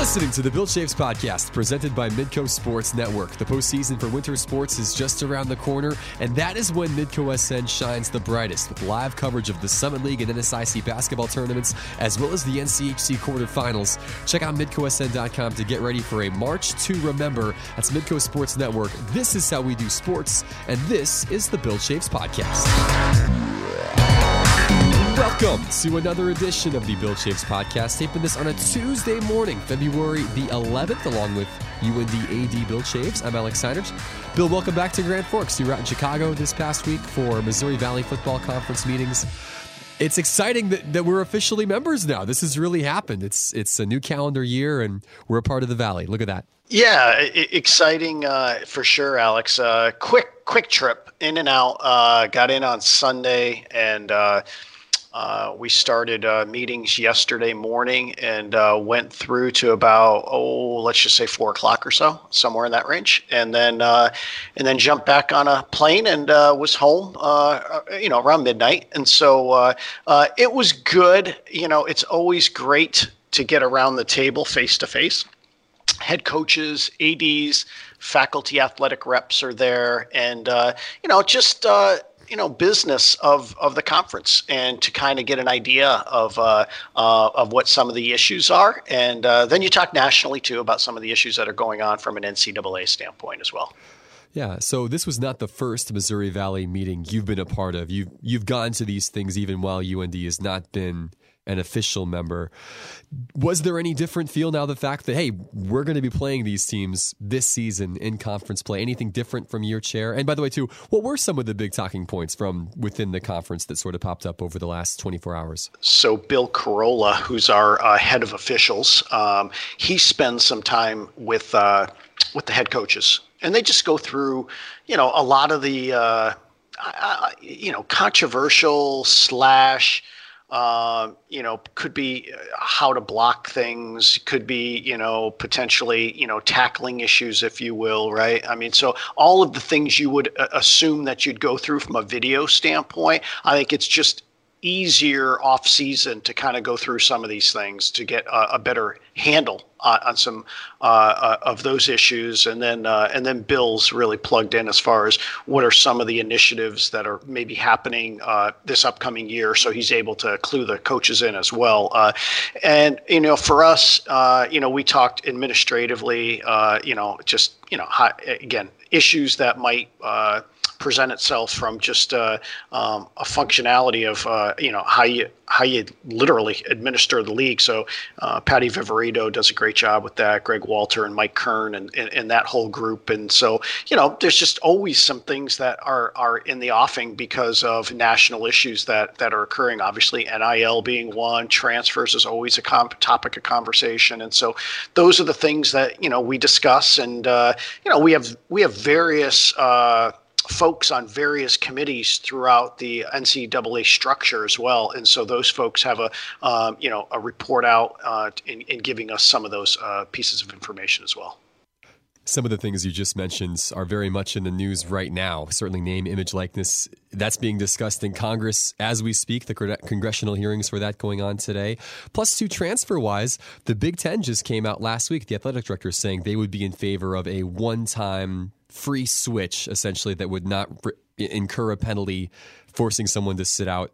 listening to the Bill Chaves podcast presented by Midco Sports Network. The postseason for winter sports is just around the corner, and that is when Midco SN shines the brightest with live coverage of the Summit League and NSIC basketball tournaments, as well as the NCHC quarterfinals. Check out MidcoSN.com to get ready for a March to Remember. That's Midco Sports Network. This is how we do sports, and this is the Bill Chaves podcast. Welcome to another edition of the Bill Chaves podcast. Taping this on a Tuesday morning, February the 11th, along with UND AD Bill Chaves. I'm Alex Seinert. Bill, welcome back to Grand Forks. You were out in Chicago this past week for Missouri Valley Football Conference meetings. It's exciting that, that we're officially members now. This has really happened. It's it's a new calendar year, and we're a part of the Valley. Look at that. Yeah, exciting uh, for sure, Alex. Uh, quick quick trip in and out. Uh, got in on Sunday and uh, we started uh, meetings yesterday morning and uh, went through to about oh, let's just say four o'clock or so, somewhere in that range, and then uh, and then jumped back on a plane and uh, was home, uh, you know, around midnight. And so it was good. You know, it's always great to get around the table face to face. Head coaches, ads, faculty, athletic reps are there, and you know, just you know business of of the conference and to kind of get an idea of uh, uh, of what some of the issues are, and uh, then you talk nationally too about some of the issues that are going on from an NCAA standpoint as well. Yeah, so this was not the first Missouri Valley meeting you've been a part of. You've you've gone to these things even while UND has not been an official member. Was there any different feel now the fact that hey, we're going to be playing these teams this season in conference play? Anything different from your chair? And by the way, too, what were some of the big talking points from within the conference that sort of popped up over the last 24 hours? So Bill Carollo, who's our uh, head of officials, um, he spends some time with uh, with the head coaches, and they just go through, you know, a lot of the, uh, you know, controversial slash uh, you know, could be uh, how to block things, could be, you know, potentially, you know, tackling issues, if you will, right? I mean, so all of the things you would uh, assume that you'd go through from a video standpoint, I think it's just easier off season to kind of go through some of these things to get a, a better handle on, on some uh, uh, of those issues, and then uh, and then Bill's really plugged in as far as what are some of the initiatives that are maybe happening uh, this upcoming year, so he's able to clue the coaches in as well. Uh, and you know, for us, uh, you know, we talked administratively, you know, just you know, how, again, issues that might present itself from just uh, um, a functionality of uh, you know how you how you literally administer the league. So uh, Patty Viverito does a great job with that. Greg Walter and Mike Kern and, and, and that whole group. And so you know there's just always some things that are are in the offing because of national issues that that are occurring. Obviously NIL being one, transfers is always a comp- topic of conversation. And so those are the things that you know we discuss. And uh, you know we have we have various uh, folks on various committees throughout the NCAA structure as well, and so those folks have a um, you know a report out uh, in, in, giving us some of those uh, pieces of information as well. Some of the things you just mentioned are very much in the news right now. Certainly, name, image, likeness. That's being discussed in Congress as we speak. The congressional hearings for that going on today. Plus, two transfer wise, the Big Ten just came out last week. The athletic director saying they would be in favor of a one time free switch essentially that would not incur a penalty forcing someone to sit out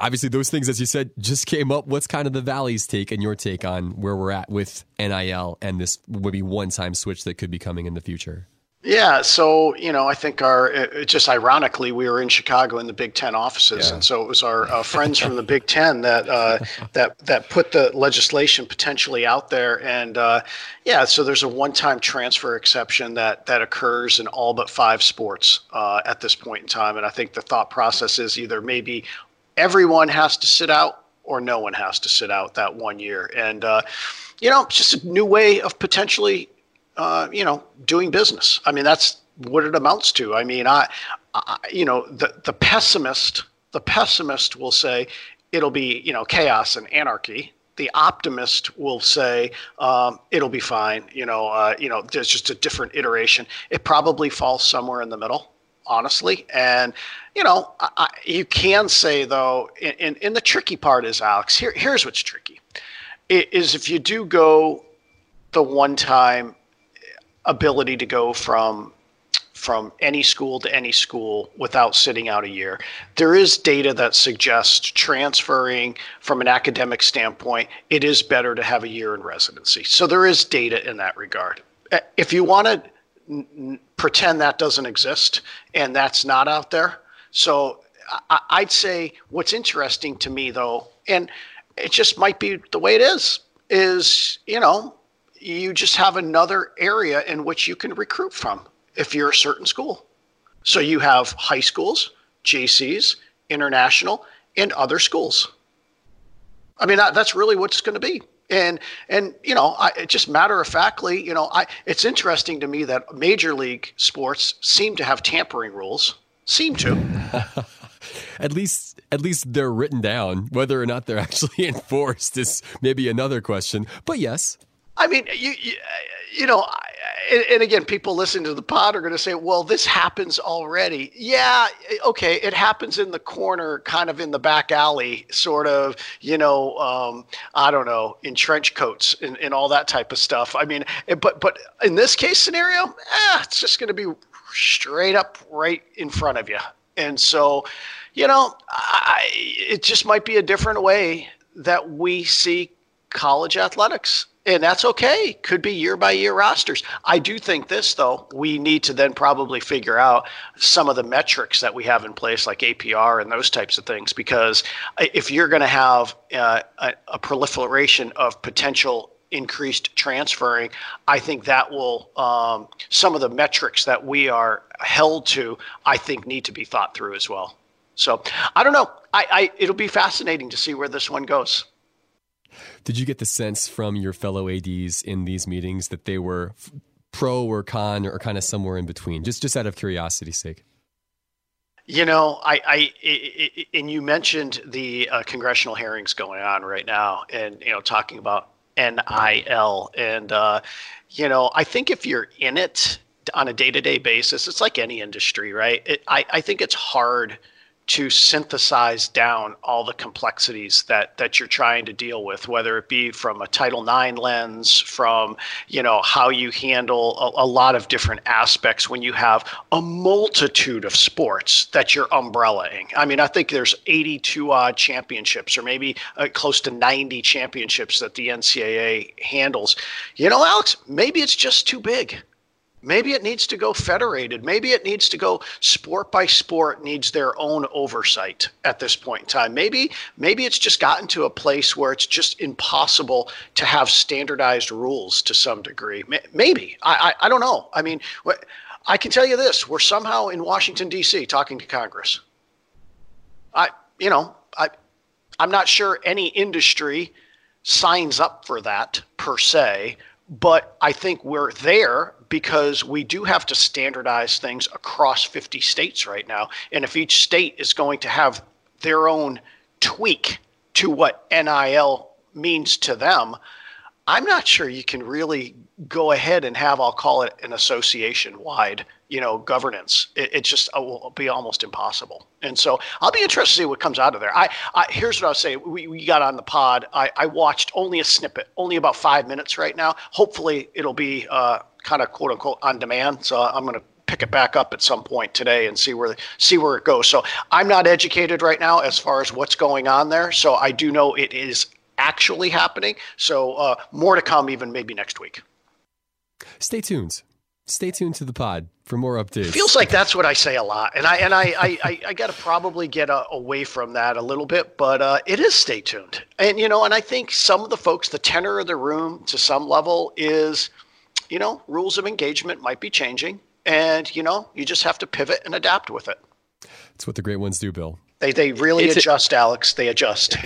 obviously those things as you said just came up what's kind of the valley's take and your take on where we're at with nil and this would be one time switch that could be coming in the future yeah, so you know, I think our it, just ironically, we were in Chicago in the Big Ten offices, yeah. and so it was our uh, friends from the Big Ten that uh, that that put the legislation potentially out there. And uh, yeah, so there's a one-time transfer exception that that occurs in all but five sports uh, at this point in time. And I think the thought process is either maybe everyone has to sit out or no one has to sit out that one year. And uh, you know, it's just a new way of potentially uh, you know, doing business. I mean, that's what it amounts to. I mean, I, I, you know, the the pessimist, the pessimist will say it'll be, you know, chaos and anarchy. The optimist will say um, it'll be fine. You know, uh, you know, there's just a different iteration. It probably falls somewhere in the middle, honestly. And you know, I, you can say though, in, in the tricky part is Alex. Here, here's what's tricky: is if you do go the one-time ability to go from from any school to any school without sitting out a year. There is data that suggests transferring from an academic standpoint, it is better to have a year in residency. So there is data in that regard. Uh, if you want to n- pretend that doesn't exist and that's not out there, so I- I'd say what's interesting to me though, and it just might be the way it is, is you know you just have another area in which you can recruit from if you're a certain school. So you have high schools, JCs, international, and other schools. I mean, that, that's really what's going to be. And and you know, I, just matter of factly, you know, I it's interesting to me that major league sports seem to have tampering rules. Seem to. at least at least they're written down. Whether or not they're actually enforced is maybe another question. But yes. I mean, you you, you know, and, and, again, people listening to the pod are going to say, well, this happens already. Yeah, okay, it happens in the corner, kind of in the back alley, sort of, you know, um, I don't know, in trench coats and, and all that type of stuff. I mean, eh, but but in this case scenario, eh, it's just going to be straight up right in front of you. And so, you know, I, it just might be a different way that we see college athletics and that's okay. Could be year by year rosters. I do think this, though, we need to then probably figure out some of the metrics that we have in place, like APR and those types of things, because if you're going to have uh, a, a proliferation of potential increased transferring, I think that will um, some of the metrics that we are held to, I think, need to be thought through as well. So I don't know. I, I it'll be fascinating to see where this one goes. Did you get the sense from your fellow ADs in these meetings that they were pro or con or kind of somewhere in between? Just just out of curiosity's sake. You know, I, I, I and you mentioned the uh, congressional hearings going on right now, and you know, talking about NIL, and uh, you know, I think if you're in it on a day-to-day basis, it's like any industry, right? It, I, I think it's hard to synthesize down all the complexities that that you're trying to deal with, whether it be from a Title IX lens, from you know how you handle a, a lot of different aspects when you have a multitude of sports that you're umbrellaing. I mean, I think there's 82 odd championships, or maybe uh, close to 90 championships that the NCAA handles. You know, Alex, maybe it's just too big Maybe it needs to go federated. Maybe it needs to go sport by sport needs their own oversight at this point in time. Maybe maybe it's just gotten to a place where it's just impossible to have standardized rules to some degree. Maybe I I, I don't know. I mean, I can tell you this: we're somehow in Washington D.C. talking to Congress. I you know I I'm not sure any industry signs up for that per se but I think we're there because we do have to standardize things across 50 states right now. And if each state is going to have their own tweak to what NIL means to them, I'm not sure you can really go ahead and have, I'll call it an association wide you know, governance. It, it just uh, will be almost impossible. And so I'll be interested to see what comes out of there. I, I here's what I'll say. We, we got on the pod. I, I watched only a snippet, only about five minutes right now. Hopefully it'll be uh, kind of quote unquote on demand. So I'm going to pick it back up at some point today and see where see where it goes. So I'm not educated right now as far as what's going on there. So I do know it is actually happening. So uh, more to come, even maybe next week. Stay tuned stay tuned to the pod for more updates. Feels like that's what I say a lot, and I and I I, I, I got to probably get uh, away from that a little bit, but uh, it is stay tuned, and you know, and I think some of the folks, the tenor of the room to some level is, you know, rules of engagement might be changing, and you know, you just have to pivot and adapt with it. It's what the great ones do, Bill. They they really it's adjust, a, Alex. They adjust.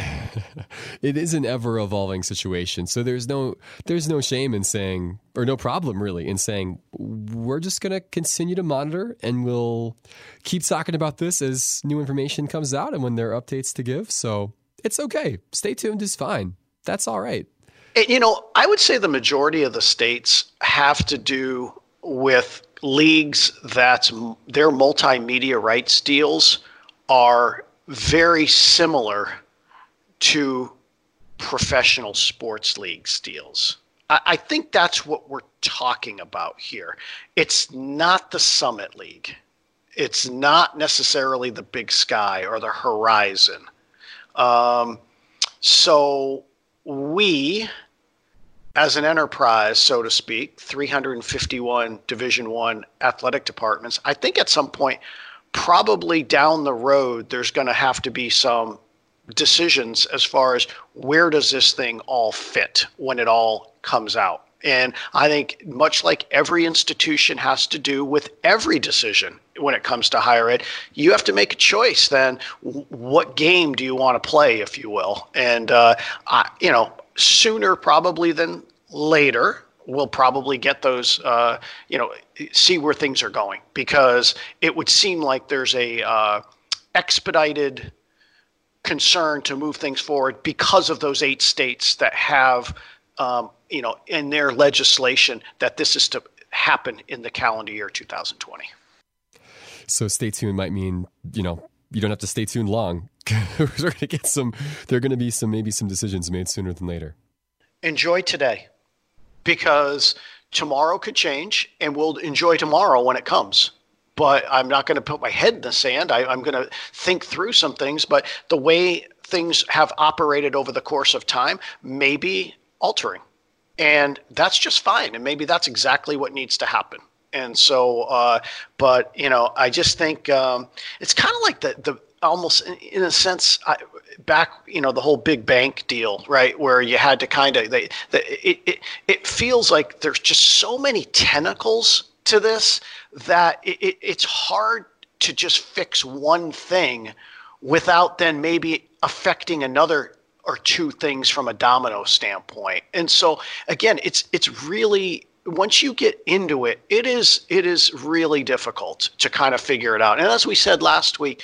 it is an ever evolving situation. So there's no there's no shame in saying or no problem really in saying we're just going to continue to monitor and we'll keep talking about this as new information comes out and when there are updates to give. So it's okay. Stay tuned is fine. That's all right. You know, I would say the majority of the states have to do with leagues that their multimedia rights deals are very similar to professional sports leagues deals. I, I think that's what we're talking about here. It's not the Summit League. It's not necessarily the Big Sky or the Horizon. Um, so we, as an enterprise, so to speak, 351 Division One athletic departments. I think at some point, probably down the road, there's going to have to be some decisions as far as where does this thing all fit when it all comes out. And I think, much like every institution has to do with every decision when it comes to higher ed, you have to make a choice. Then, what game do you want to play, if you will? And uh, I, you know, sooner probably than later, we'll probably get those. Uh, you know, see where things are going because it would seem like there's a uh, expedited concern to move things forward because of those eight states that have um, you know, in their legislation that this is to happen in the calendar year 2020. So stay tuned might mean, you know, you don't have to stay tuned long. We're going to get some, there are going to be some, maybe some decisions made sooner than later. Enjoy today because tomorrow could change and we'll enjoy tomorrow when it comes. But I'm not going to put my head in the sand. I, I'm going to think through some things. But the way things have operated over the course of time, maybe altering. And that's just fine. And maybe that's exactly what needs to happen. And so, uh, but, you know, I just think um, it's kind of like the, the almost in a sense, I, back, you know, the whole big bank deal, right? Where you had to kind of, they, the, it, it, it feels like there's just so many tentacles to this that it, it, it's hard to just fix one thing without then maybe affecting another or two things from a domino standpoint. And so again, it's it's really once you get into it, it is it is really difficult to kind of figure it out. And as we said last week,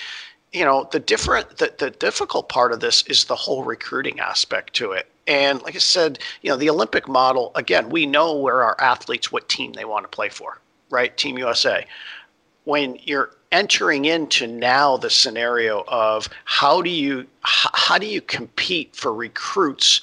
you know, the different the, the difficult part of this is the whole recruiting aspect to it. And like I said, you know, the Olympic model, again, we know where our athletes what team they want to play for, right? Team USA. When you're entering into now the scenario of how do you how do you compete for recruits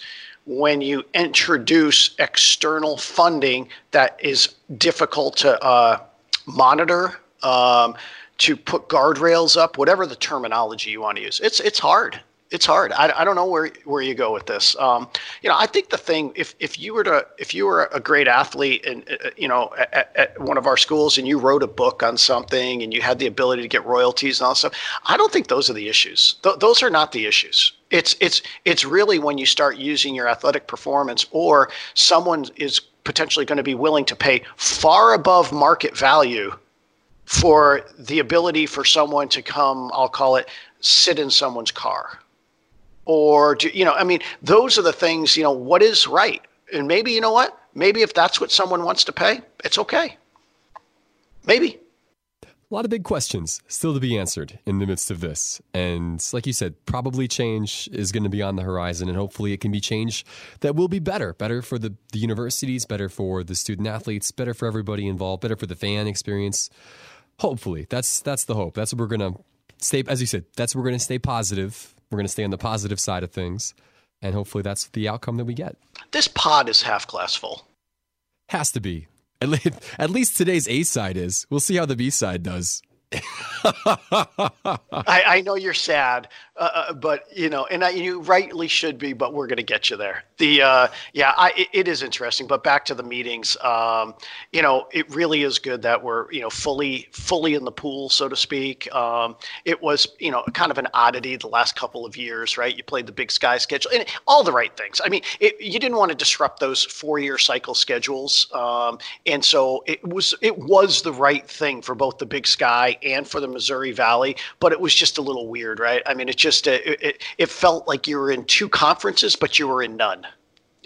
when you introduce external funding that is difficult to uh, monitor um, to put guardrails up whatever the terminology you want to use it's it's hard it's hard. I, I don't know where where you go with this. Um, you know, I think the thing if if you were to if you were a great athlete and uh, uh, you know at, at, one of our schools and you wrote a book on something and you had the ability to get royalties and all that stuff, I don't think those are the issues. Th- those are not the issues. It's it's it's really when you start using your athletic performance or someone is potentially going to be willing to pay far above market value for the ability for someone to come. I'll call it sit in someone's car. Or do, you know i mean those are the things you know what is right? And maybe you know what? Maybe if that's what someone wants to pay it's okay. Maybe a lot of big questions still to be answered in the midst of this. And like you said, probably change is going to be on the horizon, and hopefully it can be change that will be better. Better for the, the universities, better for the student athletes, better for everybody involved, better for the fan experience. Hopefully. That's that's the hope. That's what we're going to stay, as you said, that's what we're going to stay positive we're going to stay on the positive side of things, and hopefully that's the outcome that we get. This pod is half glass full. Has to be. At least, today's A side is. We'll see how the B side does. I, I, know you're sad, uh, uh, but you know, and I, you rightly should be. But we're going to get you there. The uh, yeah, I, it, it is interesting. But back to the meetings, um, you know, it really is good that we're you know fully fully in the pool, so to speak. Um, it was you know kind of an oddity the last couple of years, right? You played the Big Sky schedule and all the right things. I mean, it, you didn't want to disrupt those four year cycle schedules, um, and so it was it was the right thing for both the Big Sky and for the Missouri Valley, but it was just a little weird, right? I mean, it just uh, it, it, it felt like you were in two conferences, but you were in none.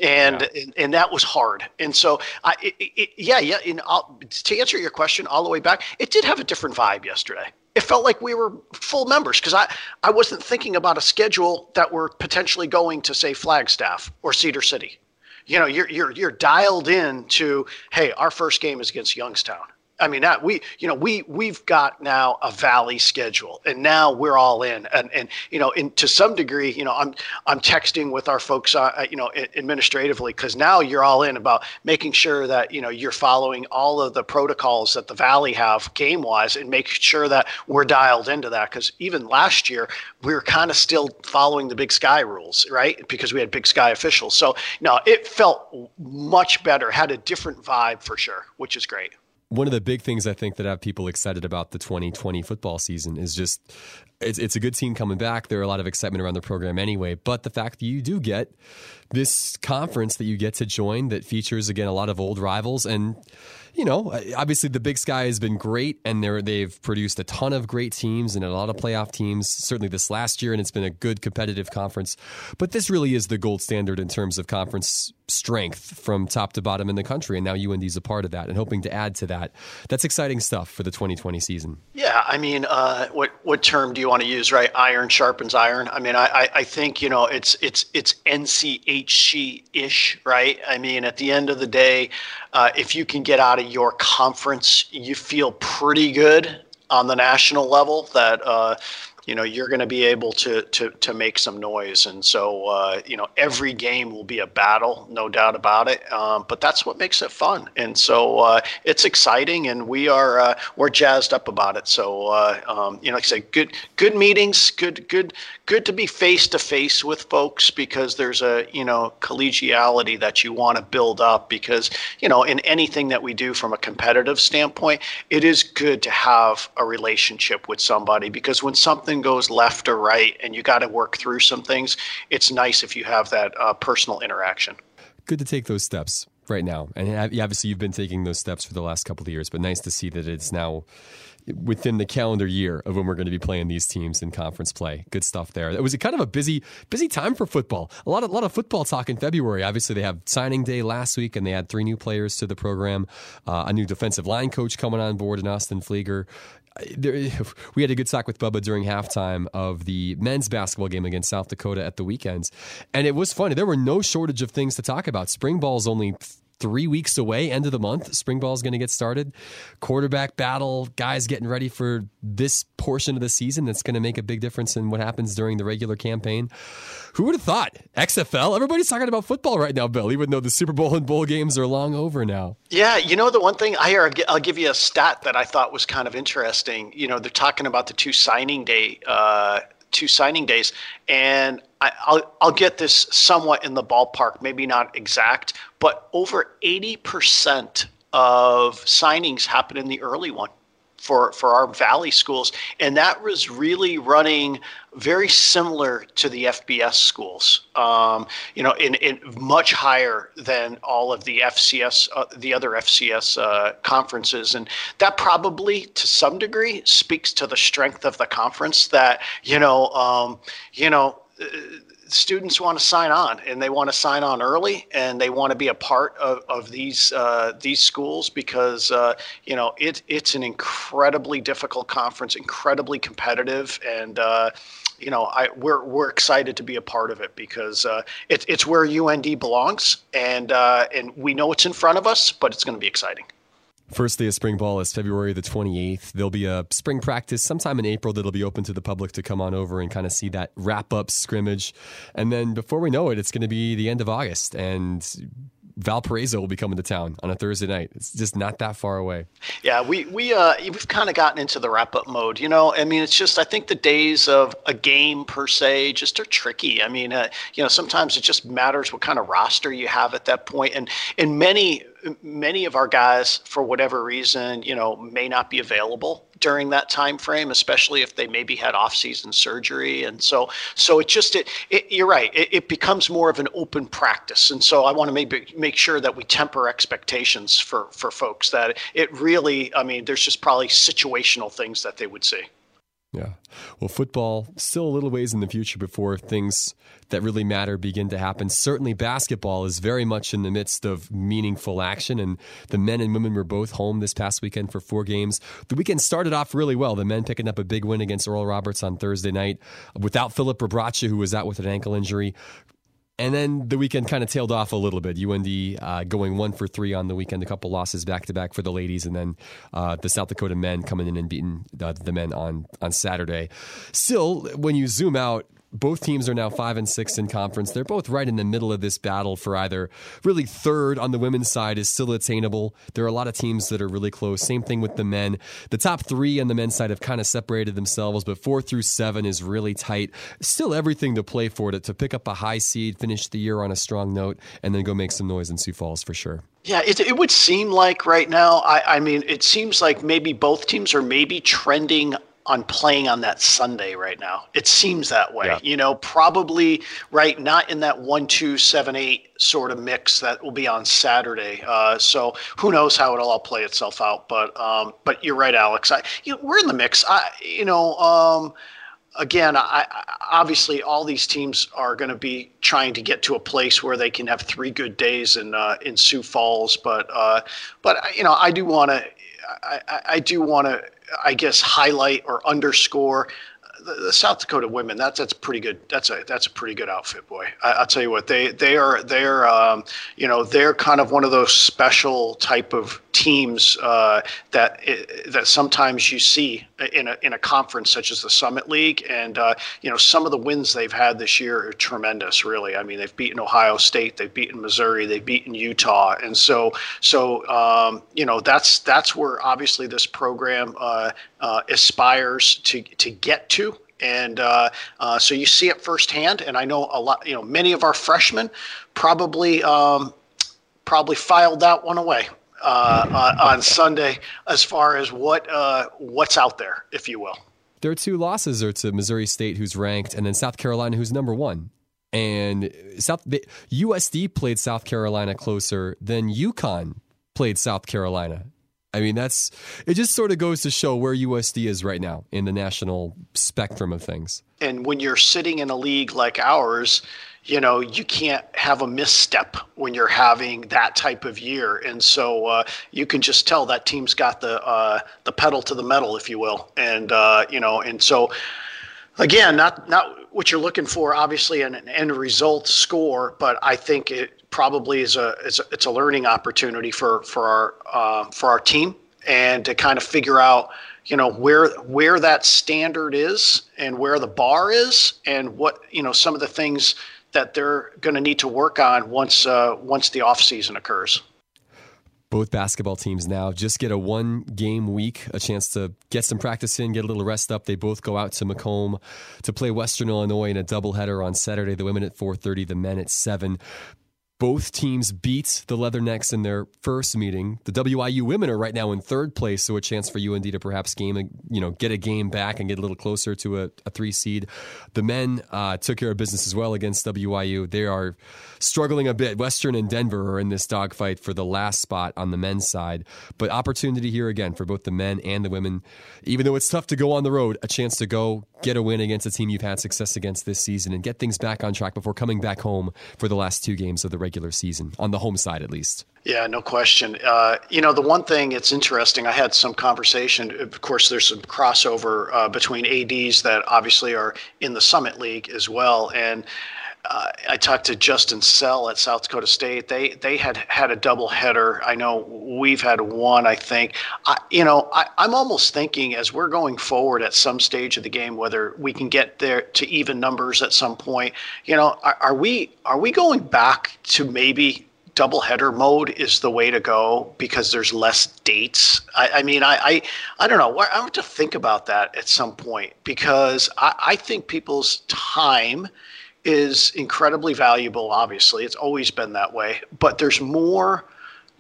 And, yeah. and, and that was hard, and so I, it, it, yeah, yeah. And I'll, to answer your question all the way back, it did have a different vibe yesterday it felt like we were full members because I, I wasn't thinking about a schedule that we're potentially going to say Flagstaff or Cedar City. You know, you're you're you're dialed in to hey, our first game is against Youngstown. I mean, we, you know, we we've got now a valley schedule, and now we're all in, and and you know, to some degree, you know, I'm I'm texting with our folks, uh, you know, administratively, because now you're all in about making sure that you know you're following all of the protocols that the valley have game wise, and make sure that we're dialed into that. Because even last year, we were kind of still following the Big Sky rules, right? Because we had Big Sky officials, so no, it felt much better, had a different vibe for sure, which is great one of the big things I think that have people excited about the 2020 football season is just it's, it's a good team coming back. There are a lot of excitement around the program anyway, but the fact that you do get this conference that you get to join that features again a lot of old rivals and you know, obviously the Big Sky has been great, and they they've produced a ton of great teams and a lot of playoff teams. Certainly this last year, and it's been a good competitive conference. But this really is the gold standard in terms of conference strength from top to bottom in the country, and now UND is a part of that, and hoping to add to that. That's exciting stuff for the 2020 season. Yeah, I mean, uh, what what term do you want to use? Right, iron sharpens iron. I mean, I I think you know it's it's it's NCHC ish, right? I mean, at the end of the day uh, if you can get out of your conference, you feel pretty good on the national level that uh, you know you're going to be able to to to make some noise. And so uh, you know every game will be a battle no doubt about it. Um, but that's what makes it fun. And so uh, it's exciting and we are uh, we're jazzed up about it. So uh, um, you know like I said good good meetings good good good to be face to face with folks because there's a you know collegiality that you want to build up because you know in anything that we do from a competitive standpoint it is good to have a relationship with somebody because when something goes left or right and you got to work through some things, it's nice if you have that uh, personal interaction. Good to take those steps right now. And obviously, you've been taking those steps for the last couple of years, but nice to see that it's now within the calendar year of when we're going to be playing these teams in conference play. Good stuff there. It was kind of a busy, busy time for football. A lot of, a lot of football talk in February. Obviously, they have signing day last week, and they had three new players to the program. Uh, a new defensive line coach coming on board in Austin Flieger there, we had a good talk with Bubba during halftime of the men's basketball game against South Dakota at the weekends, and it was funny. There were no shortage of things to talk about. Spring ball's only three weeks away, end of the month. Spring ball is going to get started. Quarterback battle, guys getting ready for this portion of the season that's going to make a big difference in what happens during the regular campaign. Who would have thought? XFL? Everybody's talking about football right now, Bill, even though the Super Bowl and bowl games are long over now. Yeah, you know, the one thing I hear, I'll give you a stat that I thought was kind of interesting. You know, they're talking about the two signing day. Uh, two signing days, and I, will I'll get this somewhat in the ballpark, maybe not exact, but over eighty percent of signings happen in the early one for for our valley schools. And that was really running very similar to the fbs schools um, you know in, in much higher than all of the fcs uh, the other fcs uh, conferences. And that probably to some degree speaks to the strength of the conference that you know um, you know students want to sign on and they want to sign on early and they want to be a part of, of these uh, these schools because uh, you know it, it's an incredibly difficult conference incredibly competitive and uh, you know I, we're, we're excited to be a part of it because uh, it, it's where UND belongs and uh, and we know it's in front of us but it's going to be exciting First day of spring ball is February the 28th. There'll be a spring practice sometime in April that'll be open to the public to come on over and kind of see that wrap up scrimmage. And then before we know it, it's going to be the end of August. And Valparaiso will be coming to town on a Thursday night. It's just not that far away. Yeah, we we uh we've kind of gotten into the wrap up mode. You know, I mean, it's just I think the days of a game per se just are tricky. I mean, uh, you know, sometimes it just matters what kind of roster you have at that point, and in many many of our guys, for whatever reason, you know, may not be available during that time frame, especially if they maybe had off-season surgery, and so so it just it, it you're right, it, it, becomes more of an open practice, and so I want to maybe make sure that we temper expectations for for folks that it really, I mean, there's just probably situational things that they would see. Yeah. Well, football still a little ways in the future before things that really matter begin to happen. Certainly, basketball is very much in the midst of meaningful action, and the men and women were both home this past weekend for four games. The weekend started off really well. The men picking up a big win against Oral Roberts on Thursday night without Filip Rebraca, who was out with an ankle injury And then the weekend kind of tailed off a little bit. UND uh, going one for three on the weekend, a couple losses back to back for the ladies, and then uh, the South Dakota men coming in and beating the, the men on on Saturday. Still, when you zoom out, both teams are now five and six in conference. They're both right in the middle of this battle for either really third on the women's side is still attainable. There are a lot of teams that are really close. Same thing with the men. The top three on the men's side have kind of separated themselves, but four through seven is really tight. Still everything to play for to, to pick up a high seed, finish the year on a strong note, and then go make some noise in Sioux Falls for sure. Yeah, it, it would seem like right now, I, I mean, it seems like maybe both teams are maybe trending on playing on that Sunday right now. It seems that way. Yeah. You know, probably right, not in that one, two, seven, eight sort of mix that will be on Saturday. Uh, so who knows how it'll all play itself out? But um, but you're right, Alex. I, you know, we're in the mix. I you know. Um, again, I, obviously all these teams are going to be trying to get to a place where they can have three good days in uh, in Sioux Falls. But uh, but you know, I do want to I, I do want to I guess highlight or underscore the, the, South Dakota women. That's that's pretty good. That's a that's a pretty good outfit, boy. I, will tell you what they they are they're um, you know they're kind of one of those special type of teams uh, that that sometimes you see in a in a conference such as the Summit League, and uh, you know some of the wins they've had this year are tremendous. Really, I mean they've beaten Ohio State, they've beaten Missouri, they've beaten Utah, and so so um, you know that's that's where obviously this program uh, uh aspires to to get to and uh, uh, so you see it firsthand. And I know a lot, you know, many of our freshmen probably um, probably filed that one away uh, on Sunday as far as what uh, what's out there, if you will. Their two losses are to Missouri State, who's ranked, and then South Carolina, who's number one. And South the, USD played South Carolina closer than UConn played South Carolina. I mean, that's it. Just sort of goes to show where USD is right now in the national spectrum of things. And when you're sitting in a league like ours, you know you can't have a misstep when you're having that type of year and so uh, you can just tell that team's got the uh, the pedal to the metal if you will and uh, you know and so again not not what you're looking for obviously an end result score but i think it probably is a it's a, it's a learning opportunity for for our uh, for our team and to kind of figure out you know where where that standard is and where the bar is and what you know some of the things that they're going to need to work on once uh, once the off season occurs. Both basketball teams now just get a one game week, a chance to get some practice in, get a little rest up. They both go out to Macomb to play Western Illinois in a doubleheader on Saturday. The women at 4:30, the men at 7. Both teams beat the Leathernecks in their first meeting. The WIU women are right now in third place, so a chance for UND to perhaps game, you know, get a game back and get a little closer to a, a three seed. The men uh, took care of business as well against WIU. They are struggling a bit. Western and Denver are in this dogfight for the last spot on the men's side, but opportunity here again for both the men and the women. Even though it's tough to go on the road, a chance to go get a win against a team you've had success against this season and get things back on track before coming back home for the last two games of the regular season, on the home side at least. Yeah, no question. Uh, you know, the one thing it's interesting, I had some conversation. Of course, there's some crossover uh, between ADs that obviously are in the Summit League as well. And uh, I talked to Justin Sell at South Dakota State. They they had had a double header. I know we've had one. I think. I, you know, I, I'm almost thinking as we're going forward at some stage of the game, whether we can get there to even numbers at some point. You know, are, are we are we going back to maybe double header mode is the way to go because there's less dates. I, I mean, I, I, I don't know. I have to think about that at some point because I, I think people's time is incredibly valuable obviously. It's always been that way. But there's more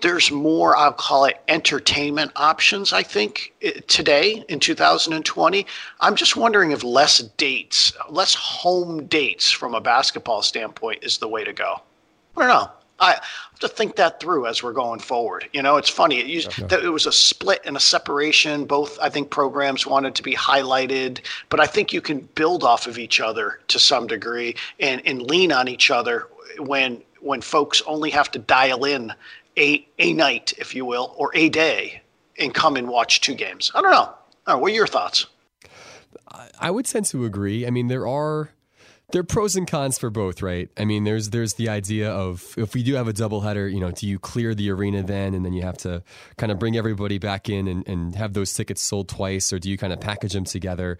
there's more i'll call it entertainment options i think today in 2020 i'm just wondering if less dates less home dates from a basketball standpoint is the way to go. I don't know I have to think that through as we're going forward. You know, it's funny. It, used, okay. it was a split and a separation. Both, I think, programs wanted to be highlighted, but I think you can build off of each other to some degree and, and lean on each other when when folks only have to dial in a a night, if you will, or a day, and come and watch two games. I don't know. I don't know what are your thoughts? I would tend to agree. I mean, there are there are pros and cons for both, right? I mean, there's there's the idea of if we do have a doubleheader, you know, do you clear the arena then, and then you have to kind of bring everybody back in and, and have those tickets sold twice, or do you kind of package them together?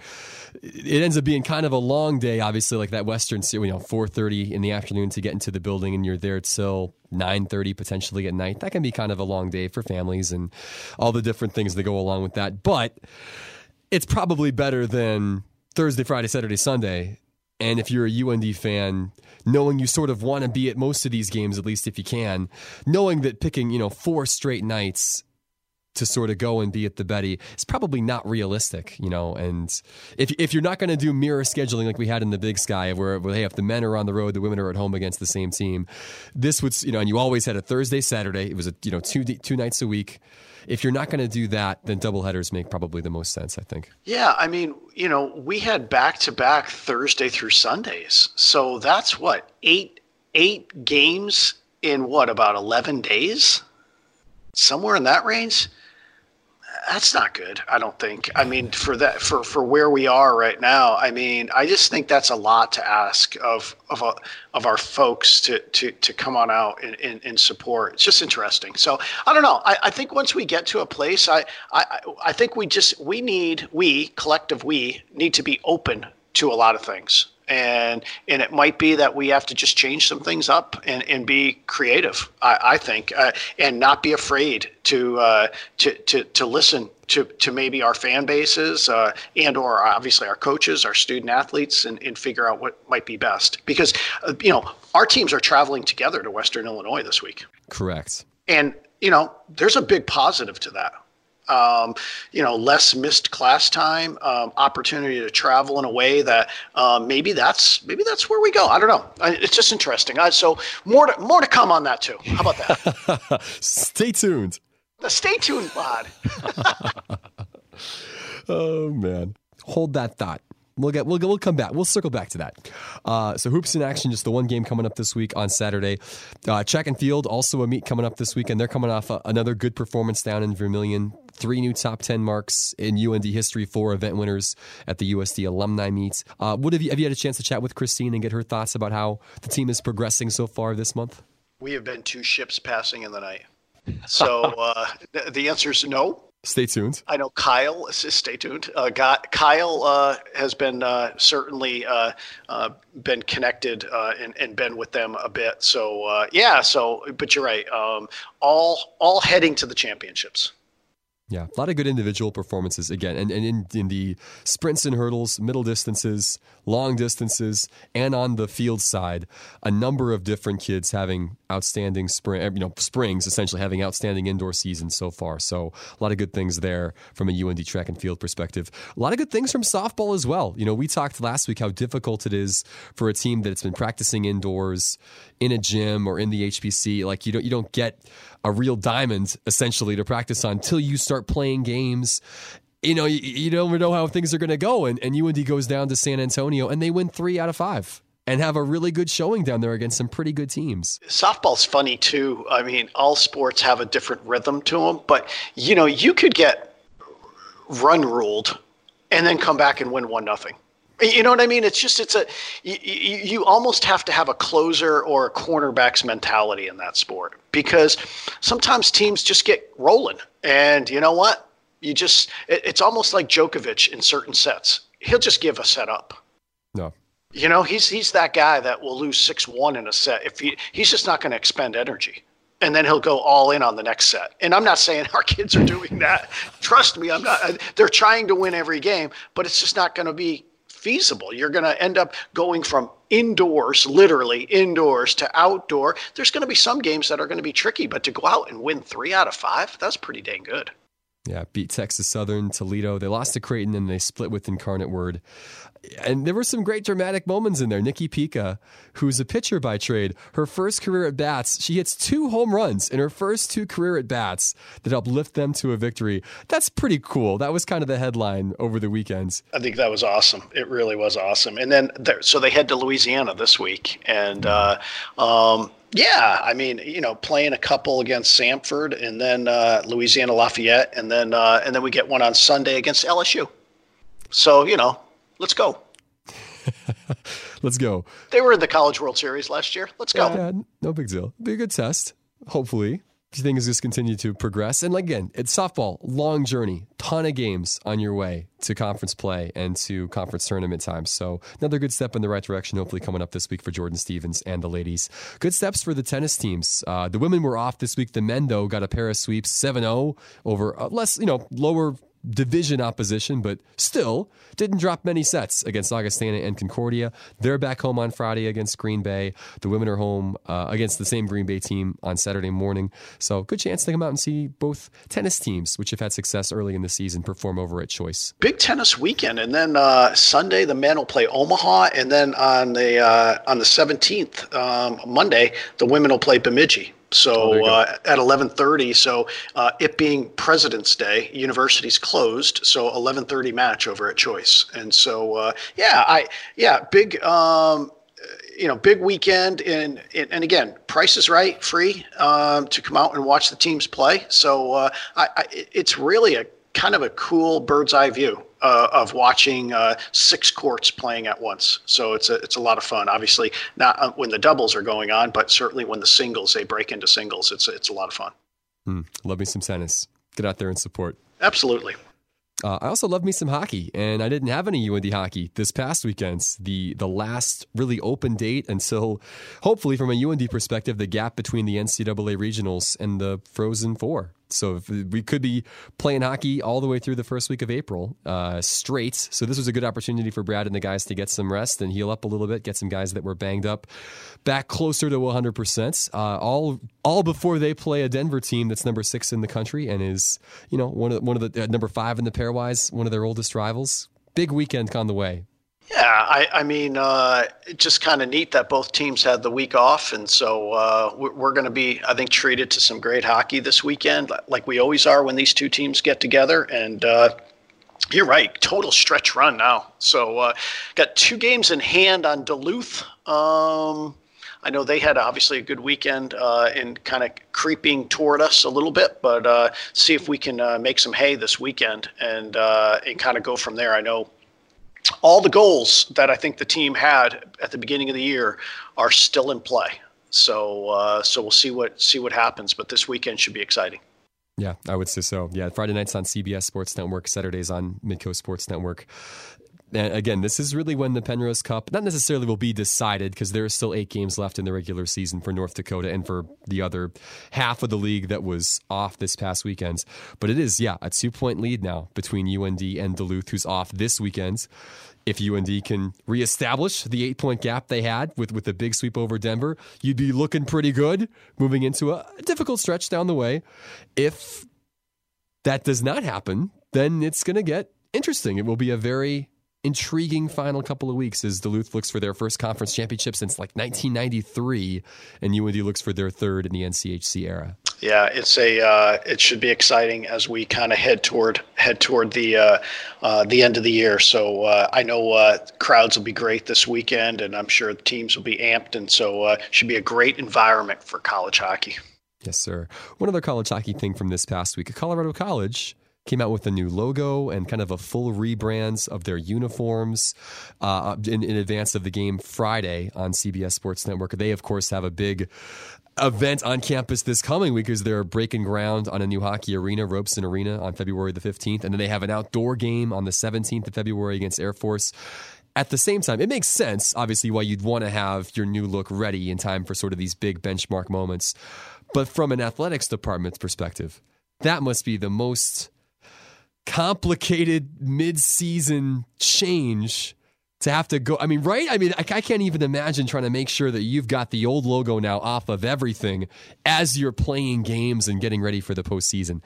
It ends up being kind of a long day, obviously, like that Western, you know, four thirty in the afternoon to get into the building, and you're there till nine thirty potentially at night. That can be kind of a long day for families and all the different things that go along with that, but it's probably better than Thursday, Friday, Saturday, Sunday and if you're a UND fan, knowing you sort of want to be at most of these games, at least if you can, knowing that picking, you know, four straight nights to sort of go and be at the Betty is probably not realistic, you know. And if if you're not going to do mirror scheduling like we had in the Big Sky, where, where hey, if the men are on the road, the women are at home against the same team, this would you know, and you always had a Thursday, Saturday. It was a you know two two nights a week. If you're not going to do that, then double headers make probably the most sense, I think. Yeah, I mean, you know, we had back to back Thursday through Sundays, so that's what eight eight games in what about eleven days, somewhere in that range that's not good. I don't think. I mean, for that, for for where we are right now, I mean, I just think that's a lot to ask of of a, of our folks to to to come on out and, and, and support. It's just interesting. So I don't know. I, I think once we get to a place, I, I I think we just we need we collective we need to be open to a lot of things and and it might be that we have to just change some things up and, and be creative. I, I think, uh, and not be afraid to uh, to to to listen to to maybe our fan bases uh, and or obviously our coaches, our student athletes, and, and figure out what might be best. Because uh, you know our teams are traveling together to Western Illinois this week. Correct. And you know there's a big positive to that um, you know, less missed class time, um, opportunity to travel in a way that uh, maybe that's maybe that's where we go. I don't know. It's just interesting. Uh, so more to more to come on that too. How about that? Stay tuned. Stay tuned, Bod. oh man, hold that thought. We'll get we'll we'll come back. We'll circle back to that. Uh, so hoops in action, just the one game coming up this week on Saturday. Uh, track and field also a meet coming up this week, and they're coming off a, another good performance down in Vermillion. Three new top ten marks in UND history for event winners at the USD alumni meet. Uh, what have you have you had a chance to chat with Christine and get her thoughts about how the team is progressing so far this month? We have been two ships passing in the night. So uh, the answer is no. Stay tuned. I know Kyle. Stay tuned. Uh, got, Kyle uh, has been uh, certainly uh, uh, been connected uh, and, and, been with them a bit. So yeah. So, but you're right. Um, all all heading to the championships. Yeah, a lot of good individual performances again, and, and in, in the sprints and hurdles, middle distances, long distances, and on the field side, a number of different kids having outstanding spring, er, you know, springs, essentially having outstanding indoor seasons so far. So a lot of good things there from a UND track and field perspective. A lot of good things from softball as well. You know, we talked last week how difficult it is for a team that's been practicing indoors in a gym or in the HPC. Like you don't you don't get a real diamond essentially to practice on until you start playing games. You know, you, you don't know how things are going to go. And, and UND goes down to San Antonio and they win three out of five and have a really good showing down there against some pretty good teams. Softball's funny too. I mean, all sports have a different rhythm to them, but you know, you could get run ruled and then come back and win one nothing. You know what I mean? It's just it's a you, you almost have to have a closer or a cornerback's mentality in that sport because sometimes teams just get rolling, and you know what? You just it, it's almost like Djokovic in certain sets. He'll just give a set up. No. You know, he's he's that guy that will lose six one in a set if he he's just not going to expend energy and then he'll go all in on the next set. And I'm not saying our kids are doing that. Trust me, I'm not. They're trying to win every game, but it's just not going to be feasible. You're going to end up going from indoors, literally indoors, to outdoor. There's going to be some games that are going to be tricky, but to go out and win three out of five, that's pretty dang good. Yeah, beat Texas Southern, Toledo. They lost to Creighton and they split with Incarnate Word and there were some great dramatic moments in there. Nikki Pika, who's a pitcher by trade, her first career at bats, she hits two home runs in her first two career at bats that helped lift them to a victory. That's pretty cool. That was kind of the headline over the weekends. I think that was awesome. It really was awesome. And then, so they head to Louisiana this week, and uh, um, yeah, I mean, you know, playing a couple against Samford, and then uh, Louisiana Lafayette, and then uh, and then we get one on Sunday against LSU. So you know, Let's go. Let's go. They were in the College World Series last year. Let's go. Yeah, no big deal. Be a good test. Hopefully things just continue to progress. And again, it's softball, long journey, ton of games on your way to conference play and to conference tournament time. So another good step in the right direction, hopefully coming up this week for Jordan Stevens and the ladies. Good steps for the tennis teams. Uh, the women were off this week. The men, though, got a pair of sweeps, 7-0 over uh, less, you know, lower division opposition, but still didn't drop many sets against Augustana and Concordia. They're back home on Friday against Green Bay. The women are home uh, against the same Green Bay team on Saturday morning. So, good chance to come out and see both tennis teams, which have had success early in the season, perform over at Choice. Big tennis weekend, and then uh, Sunday the men will play Omaha, and then on the uh, on the seventeenth, um, Monday, the women will play Bemidji. So oh, uh, at 11:30, so uh, it being President's Day, university's closed, so 11:30 match over at Choice, and so uh, yeah, I yeah big. Um, you know, big weekend, and and again, price is right, free um, to come out and watch the teams play. So uh, I, I, it's really a kind of a cool bird's eye view uh, of watching uh, six courts playing at once. So it's a it's a lot of fun. Obviously, not uh, when the doubles are going on, but certainly when the singles they break into singles, it's it's a lot of fun. Mm, love me some tennis. Get out there and support. Absolutely. Uh, I also love me some hockey, and I didn't have any UND hockey this past weekend. The the last really open date until, hopefully, from a UND perspective, the gap between the NCAA regionals and the Frozen Four. So we could be playing hockey all the way through the first week of April uh, straight. So this was a good opportunity for Brad and the guys to get some rest and heal up a little bit, get some guys that were banged up back closer to 100%. Uh, all all before they play a Denver team that's number six in the country and is you know one of one of the uh, number five in the pairwise, one of their oldest rivals. Big weekend on the way. Yeah, I, I mean, uh, just kind of neat that both teams had the week off, and so uh, we're, going to be, I think, treated to some great hockey this weekend, like we always are when these two teams get together. And uh, you're right, total stretch run now. So uh, got two games in hand on Duluth. Um, I know they had obviously a good weekend uh, and kind of creeping toward us a little bit, but uh, see if we can uh, make some hay this weekend and uh, and kind of go from there. I know all the goals that I think the team had at the beginning of the year are still in play. So uh, so we'll see what see what happens. But this weekend should be exciting. Yeah, I would say so. Yeah, Friday nights on CBS Sports Network, Saturdays on Midco Sports Network and again, this is really when the Penrose Cup not necessarily will be decided because there are still eight games left in the regular season for North Dakota and for the other half of the league that was off this past weekend. But it is, yeah, a two point lead now between UND and Duluth, who's off this weekend. If UND can reestablish the eight point gap they had with, with the big sweep over Denver, you'd be looking pretty good moving into a difficult stretch down the way. If that does not happen, then it's going to get interesting. It will be a very intriguing final couple of weeks as Duluth looks for their first conference championship since like 1993, and UND looks for their third in the NCHC era. Yeah, it's a uh, it should be exciting as we kind of head toward head toward the uh, uh, the end of the year. So uh, I know uh, crowds will be great this weekend, and I'm sure the teams will be amped, and so uh, should be a great environment for college hockey. Yes, sir. One other college hockey thing from this past week: at Colorado College came out with a new logo and kind of a full rebrands of their uniforms uh, in, in advance of the game Friday on CBS Sports Network. They, of course, have a big event on campus this coming week because they're breaking ground on a new hockey arena, Robson Arena, on February the 15th. And then they have an outdoor game on the 17th of February against Air Force. At the same time, it makes sense, obviously, why you'd want to have your new look ready in time for sort of these big benchmark moments. But from an athletics department's perspective, that must be the most complicated mid-season change to have to go. I mean, right? I mean, I, I, can't even imagine trying to make sure that you've got the old logo now off of everything as you're playing games and getting ready for the postseason.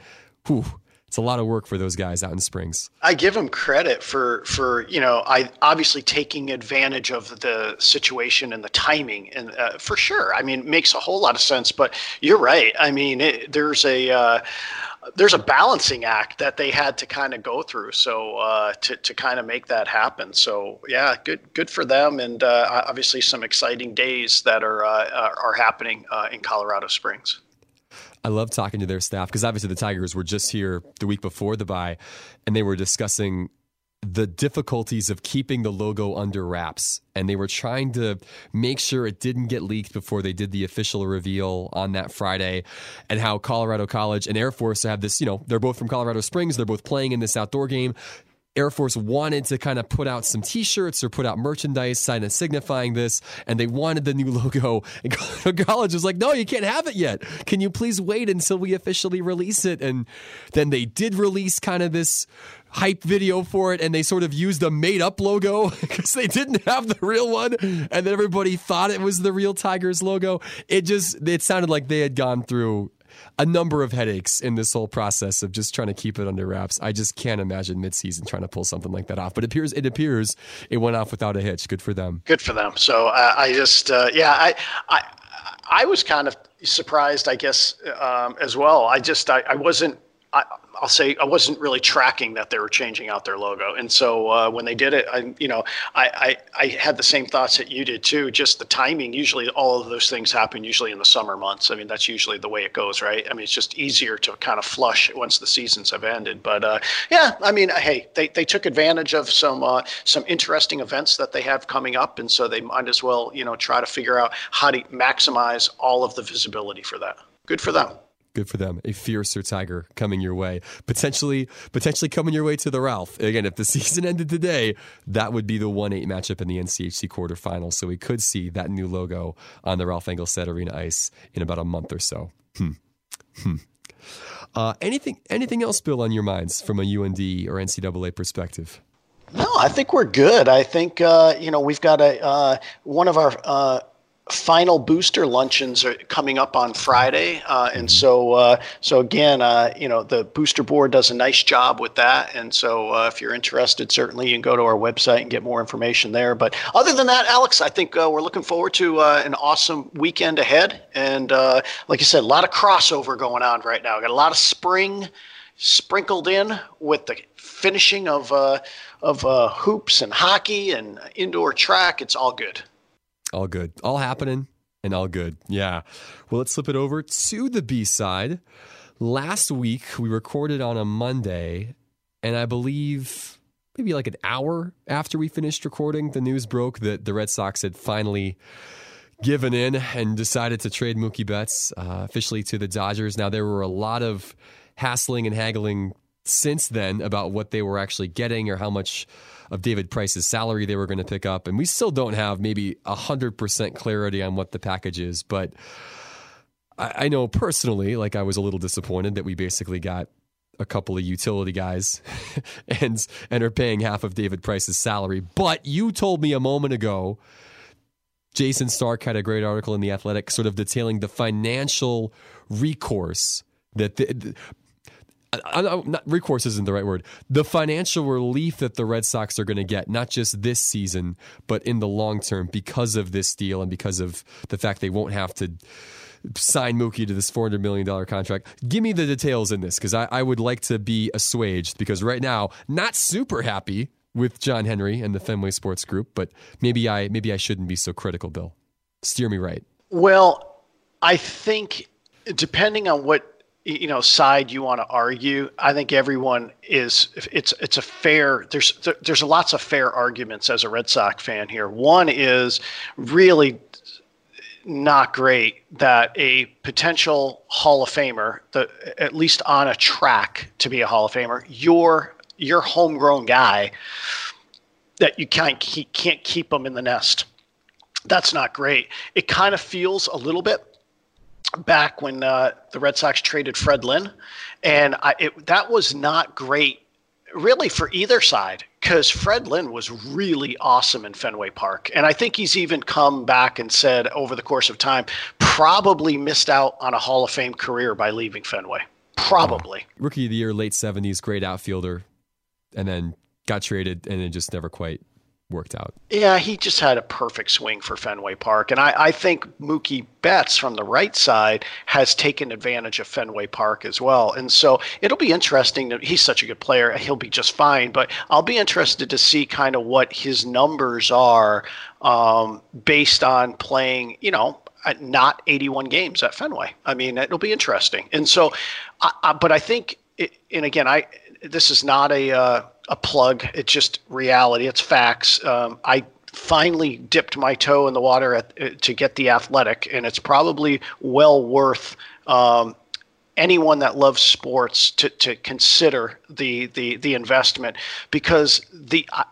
Whew. It's a lot of work for those guys out in Springs. I give them credit for for you know I obviously taking advantage of the situation and the timing and uh, for sure. I mean, it makes a whole lot of sense. But you're right. I mean, it, there's a uh, there's a balancing act that they had to kind of go through so uh, to, to kind of make that happen. So yeah good good for them and uh, obviously some exciting days that are uh, are happening uh, in Colorado Springs. I love talking to their staff because obviously the Tigers were just here the week before the bye and they were discussing the difficulties of keeping the logo under wraps. And they were trying to make sure it didn't get leaked before they did the official reveal on that Friday. And how Colorado College and Air Force have this, you know, they're both from Colorado Springs. They're both playing in this outdoor game. Air Force wanted to kind of put out some T-shirts or put out merchandise, kind of signifying this, and they wanted the new logo. And college was like, "No, you can't have it yet. Can you please wait until we officially release it?" And then they did release kind of this hype video for it, and they sort of used a made-up logo because they didn't have the real one, and then everybody thought it was the real Tigers logo. It just it sounded like they had gone through a number of headaches in this whole process of just trying to keep it under wraps. I just can't imagine midseason trying to pull something like that off. But it appears it appears it went off without a hitch. Good for them. Good for them. So uh, I just uh, yeah I I I was kind of surprised I guess um, as well. I just I, I wasn't I'll say I wasn't really tracking that they were changing out their logo, and so uh, when they did it, I you know I, I, I had the same thoughts that you did too. Just the timing. Usually, all of those things happen usually in the summer months. I mean, that's usually the way it goes, right? I mean, it's just easier to kind of flush once the seasons have ended. But uh, yeah, I mean, hey, they, they took advantage of some uh, some interesting events that they have coming up, and so they might as well you know try to figure out how to maximize all of the visibility for that. Good for them. Good for them. A fiercer tiger coming your way. Potentially potentially coming your way to the Ralph. Again, if the season ended today, that would be the 1-8 matchup in the NCHC quarterfinals. So we could see that new logo on the Ralph Engelstad Arena ice in about a month or so. Hmm. Hmm. Uh, anything anything else, Bill, on your minds from a UND or NCAA perspective? No, I think we're good. I think uh, you know we've got a uh, one of our uh, final booster luncheons are coming up on Friday, uh, and so uh, so again, uh, you know, the booster board does a nice job with that, and so uh, if you're interested, certainly you can go to our website and get more information there. But other than that, Alex, I think uh, we're looking forward to uh, an awesome weekend ahead, and like you said, a lot of crossover going on right now. Got a lot of spring sprinkled in with the finishing of of hoops and hockey and indoor track. It's all good. All good. All happening and all good. Yeah. Well, let's flip it over to the B side. Last week, we recorded on a Monday, and I believe maybe like an hour after we finished recording, the news broke that the Red Sox had finally given in and decided to trade Mookie Betts uh, officially to the Dodgers. Now, there were a lot of hassling and haggling since then about what they were actually getting or how much of David Price's salary they were going to pick up. And we still don't have maybe 100% clarity on what the package is. But I, I know personally, like I was a little disappointed that we basically got a couple of utility guys and and are paying half of David Price's salary. But you told me a moment ago Jayson Stark had a great article in the Athletic sort of detailing the financial recourse that the, not, recourse isn't the right word. The financial relief that the Red Sox are going to get, not just this season, but in the long term, because of this deal and because of the fact they won't have to sign Mookie to this $400 million contract. Give me the details in this because I, I would like to be assuaged because right now, not super happy with John Henry and the Fenway Sports Group, but maybe I maybe I shouldn't be so critical, Bill. Steer me right. Well, I think depending on what you know side you want to argue i think everyone is it's it's a fair there's there's lots of fair arguments as a red sox fan here. One is really not great that a potential hall of famer the at least on a track to be a hall of famer your your homegrown guy that you can't keep, can't keep them in the nest. That's not great. It kind of feels a little bit back when uh, the Red Sox traded Fred Lynn, and I, it, that was not great, really, for either side because Fred Lynn was really awesome in Fenway Park, and I think he's even come back and said over the course of time, probably missed out on a Hall of Fame career by leaving Fenway. Probably rookie of the year, late seventies, great outfielder, and then got traded, and it just never quite worked out. Yeah, he just had a perfect swing for Fenway Park. And I, I, think Mookie Betts from the right side has taken advantage of Fenway Park as well. And so it'll be interesting. To, he's such a good player. He'll be just fine. But I'll be interested to see kind of what his numbers are um, based on playing, you know, not 81 games at Fenway. I mean, it'll be interesting. And so, I, I, but I think, it, and again, I this is not a uh, a plug. It's just reality. It's facts. Um, I finally dipped my toe in the water at, uh, to get the athletic, and it's probably well worth um, anyone that loves sports to, to consider the, the the investment because the I,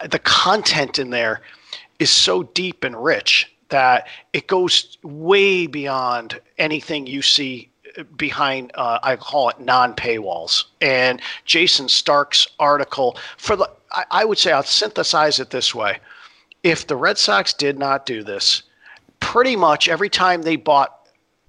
I, the content in there is so deep and rich that it goes way beyond anything you see behind uh, I call it non paywalls. And Jayson Stark's article for the I, I would say I'll synthesize it this way: if the Red Sox did not do this, pretty much every time they bought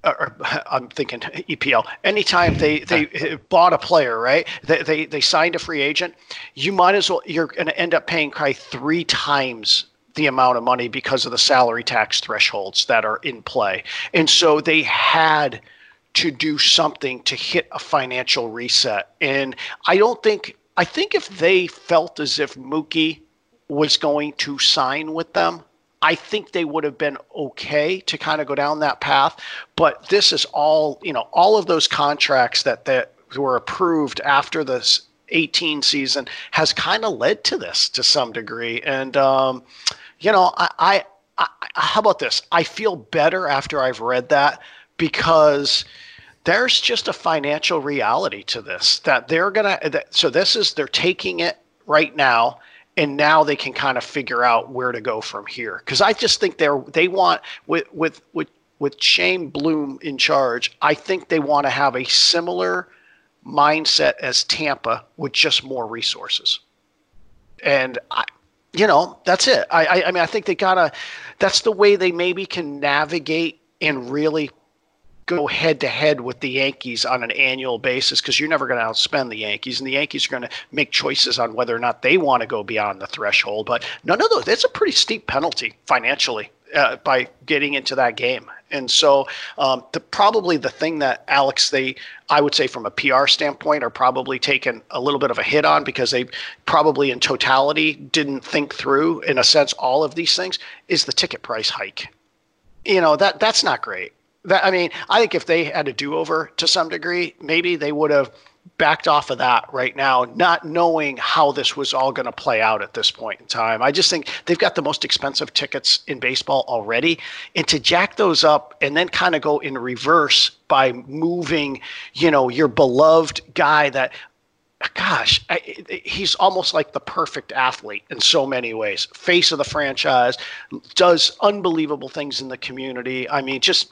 or I'm thinking EPL. Anytime they they bought a player, right? They, they they signed a free agent. You might as well. You're going to end up paying probably three times the amount of money because of the salary tax thresholds that are in play. And so they had to do something to hit a financial reset. And I don't think I think if they felt as if Mookie was going to sign with them, I think they would have been okay to kind of go down that path. But this is all, you know, all of those contracts that that were approved after this 18 season has kind of led to this to some degree. And um, you know, I, I, I how about this? I feel better after I've read that because there's just a financial reality to this that they're gonna. That, so this is they're taking it right now and now they can kind of figure out where to go from here. Because I just think they're they want with with with with Chaim Bloom in charge. I think they want to have a similar mindset as Tampa with just more resources. And I, you know, that's it. I, I, I mean, I think they gotta. That's the way they maybe can navigate and really go head to head with the Yankees on an annual basis because you're never going to outspend the Yankees, and the Yankees are going to make choices on whether or not they want to go beyond the threshold. But none of those. That's a pretty steep penalty financially uh, by getting into that game. And so, um, the, probably the thing that Alex, they, I would say, from a PR standpoint, are probably taking a little bit of a hit on because they probably, in totality, didn't think through, in a sense, all of these things. Is the ticket price hike? You know that that's not great. That I mean, I think if they had a do-over to some degree, maybe they would have backed off of that right now, not knowing how this was all going to play out at this point in time. I just think they've got the most expensive tickets in baseball already, and to jack those up and then kind of go in reverse by moving, you know, your beloved guy that gosh, I, he's almost like the perfect athlete in so many ways. Face of the franchise, does unbelievable things in the community. I mean, just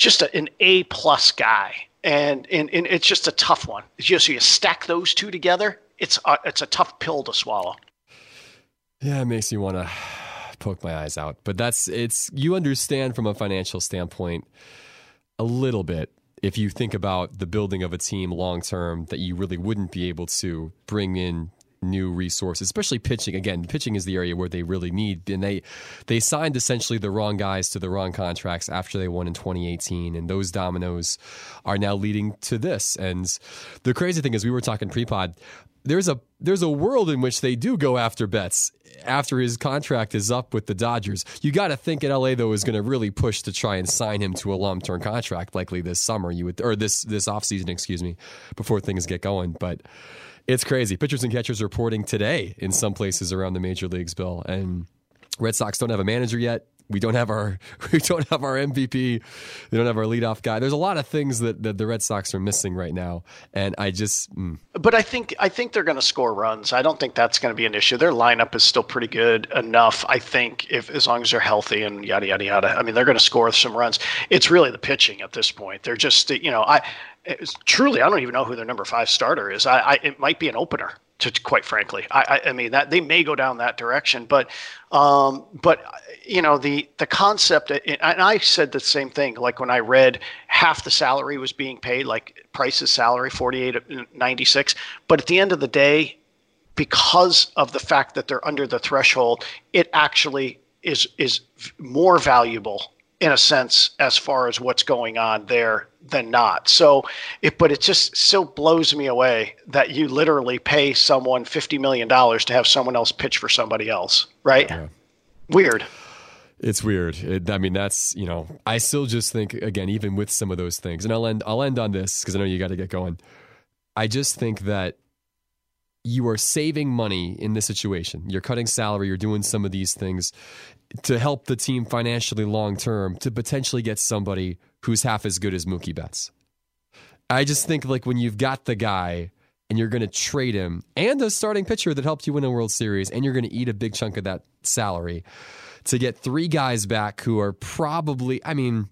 just a, an A plus guy, and, and and it's just a tough one. Just so you stack those two together, it's a, it's a tough pill to swallow. Yeah, it makes me want to poke my eyes out, but that's it's you understand from a financial standpoint a little bit if you think about the building of a team long term that you really wouldn't be able to bring in new resources, especially pitching. Again, pitching is the area where they really need, and they they signed essentially the wrong guys to the wrong contracts after they won in 2018, and those dominoes are now leading to this. And the crazy thing is, we were talking pre-pod. There's a there's a world in which they do go after Betts after his contract is up with the Dodgers. You got to think in LA though is going to really push to try and sign him to a long term contract, likely this summer. You would or this this off season, excuse me, before things get going. But it's crazy. Pitchers and catchers reporting today in some places around the major leagues, Bill. And Red Sox don't have a manager yet. We don't have our we don't have our MVP. We don't have our leadoff guy. There's a lot of things that, that the Red Sox are missing right now, and I just. Mm. But I think I think they're going to score runs. I don't think that's going to be an issue. Their lineup is still pretty good enough. I think if as long as they're healthy and yada yada yada. I mean, they're going to score some runs. It's really the pitching at this point. They're just you know I truly, I don't even know who their number five starter is. I, I it might be an opener. To, quite frankly, I, I, I, mean that they may go down that direction, but, um, but you know the the concept, and I said the same thing. Like when I read half the salary was being paid, like Price's salary, forty eight ninety six. But at the end of the day, because of the fact that they're under the threshold, it actually is is more valuable in a sense as far as what's going on there than not. So it but it just still blows me away that you literally pay someone 50 million dollars to have someone else pitch for somebody else, right? Yeah. Weird. It's weird. It, I mean, that's you know, I still just think again, even with some of those things, and I'll end. I'll end on this because I know you got to get going. I just think that you are saving money in this situation. You're cutting salary, you're doing some of these things to help the team financially long term to potentially get somebody who's half as good as Mookie Betts. I just think like when you've got the guy and you're going to trade him and a starting pitcher that helped you win a World Series and you're going to eat a big chunk of that salary to get three guys back who are probably, I mean,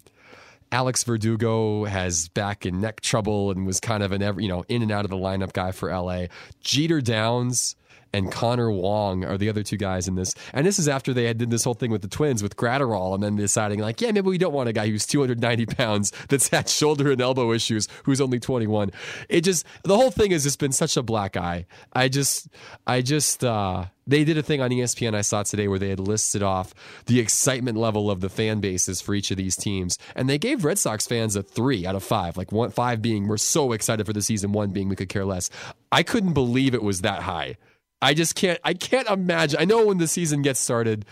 Alex Verdugo has back and neck trouble and was kind of an every, you know, in and out of the lineup guy for LA. Jeter Downs and Connor Wong are the other two guys in this. And this is after they had did this whole thing with the twins with Graterol and then deciding like, yeah, maybe we don't want a guy who's 290 pounds that's had shoulder and elbow issues who's only 21. It just the whole thing has just been such a black eye. I just I just uh they did a thing on ESPN I saw today where they had listed off the excitement level of the fan bases for each of these teams, and they gave Red Sox fans a three out of five. Like one, five being we're so excited for the season, one being we could care less. I couldn't believe it was that high. I just can't. I can't imagine. I know when the season gets started,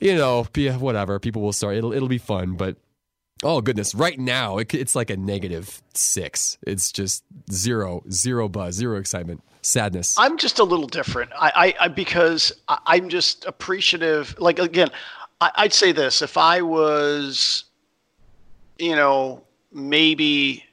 you know, whatever people will start. It'll it'll be fun, but oh goodness, right now it, it's like a negative six. It's just zero, zero buzz, zero excitement, sadness. I'm just a little different. I, I, I because I, am just appreciative. Like again, I, I'd say this: if I was, you know, maybe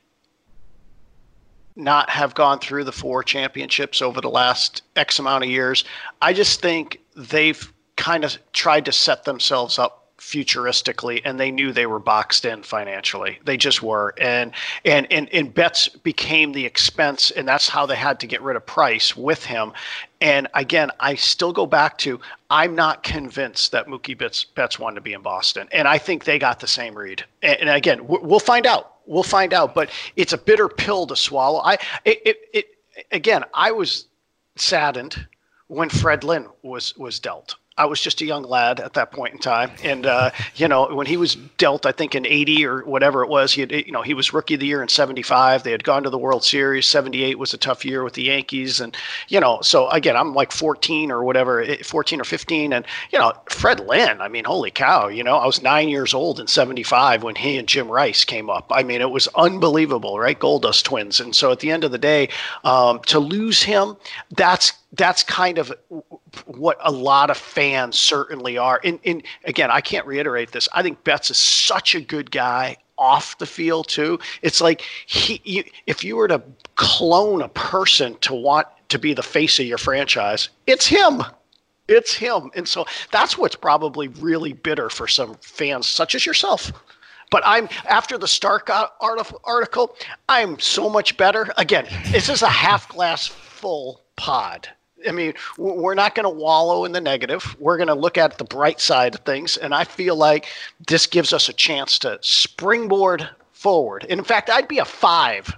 not have gone through the four championships over the last X amount of years. I just think they've kind of tried to set themselves up futuristically and they knew they were boxed in financially they just were and and and, and Betts became the expense and that's how they had to get rid of price with him and again i still go back to i'm not convinced that mookie betts wanted to be in boston and i think they got the same read and, and again we'll find out we'll find out. But it's a bitter pill to swallow. I it, it, it again. I was saddened when Fred Lynn was was dealt. I was just a young lad at that point in time, and uh, you know when he was dealt, I think in '80 or whatever it was, he had, you know he was rookie of the year in '75. They had gone to the World Series. '78 was a tough year with the Yankees, and you know so again I'm like 14 or whatever, eh, 14 or 15, and you know Fred Lynn. I mean, holy cow! You know I was nine years old in '75 when he and Jim Rice came up. I mean it was unbelievable, right? Gold Dust twins, and so at the end of the day, um, to lose him, that's that's kind of what a lot of fans certainly are. And, and again, I can't reiterate this. I think Betts is such a good guy off the field too. It's like he, you, if you were to clone a person to want to be the face of your franchise, it's him. It's him. And so that's what's probably really bitter for some fans, such as yourself. But I'm after the Stark article, I'm so much better. Again, this is a half glass full pod. I mean, we're not going to wallow in the negative. We're going to look at the bright side of things. And I feel like this gives us a chance to springboard forward. And in fact, I'd be a five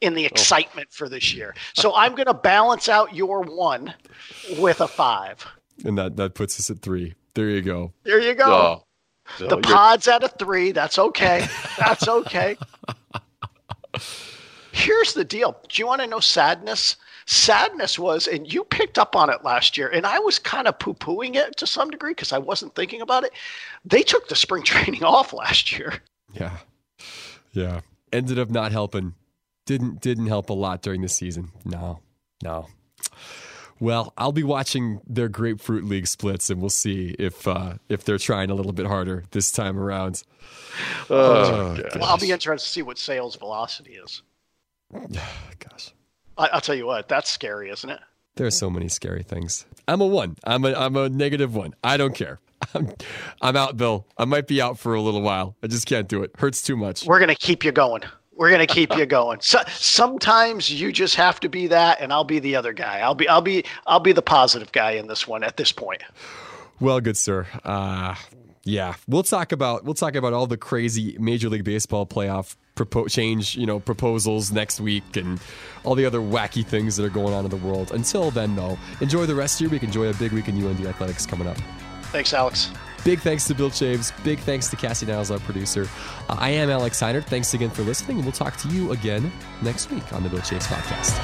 in the oh. excitement oh. for this year. So I'm going to balance out your one with a five. And that, that puts us at three. There you go. There you go. Oh. So the oh, pod's at a three. That's okay. That's okay. Here's the deal. Do you want to know sadness? Sadness was, and you picked up on it last year, and I was kind of poo pooing it to some degree because I wasn't thinking about it. They took the spring training off last year. Yeah. Yeah. Ended up not helping. Didn't didn't help a lot during the season. No. No. Well, I'll be watching their grapefruit league splits, and we'll see if uh, if they're trying a little bit harder this time around. Oh, well, I'll be interested to see what Sale's velocity is. Gosh. I, will tell you what, that's scary, isn't it? There are so many scary things. I'm a one. I'm a I'm a negative one. I don't care. I'm, I'm out, Bill. I might be out for a little while. I just can't do it. Hurts too much. We're gonna keep you going. We're gonna keep you going. So, sometimes you just have to be that, and I'll be the other guy. I'll be I'll be I'll be the positive guy in this one at this point. Well, good sir. Uh, yeah, we'll talk about we'll talk about all the crazy Major League Baseball playoff propo- change, you know, proposals next week and all the other wacky things that are going on in the world. Until then, though, enjoy the rest of your week. Enjoy a big week in UND athletics coming up. Thanks, Alex. Big thanks to Bill Chaves. Big thanks to Cassie Niles, our producer. Uh, I am Alex Heinert. Thanks again for listening, and we'll talk to you again next week on the Bill Chaves podcast.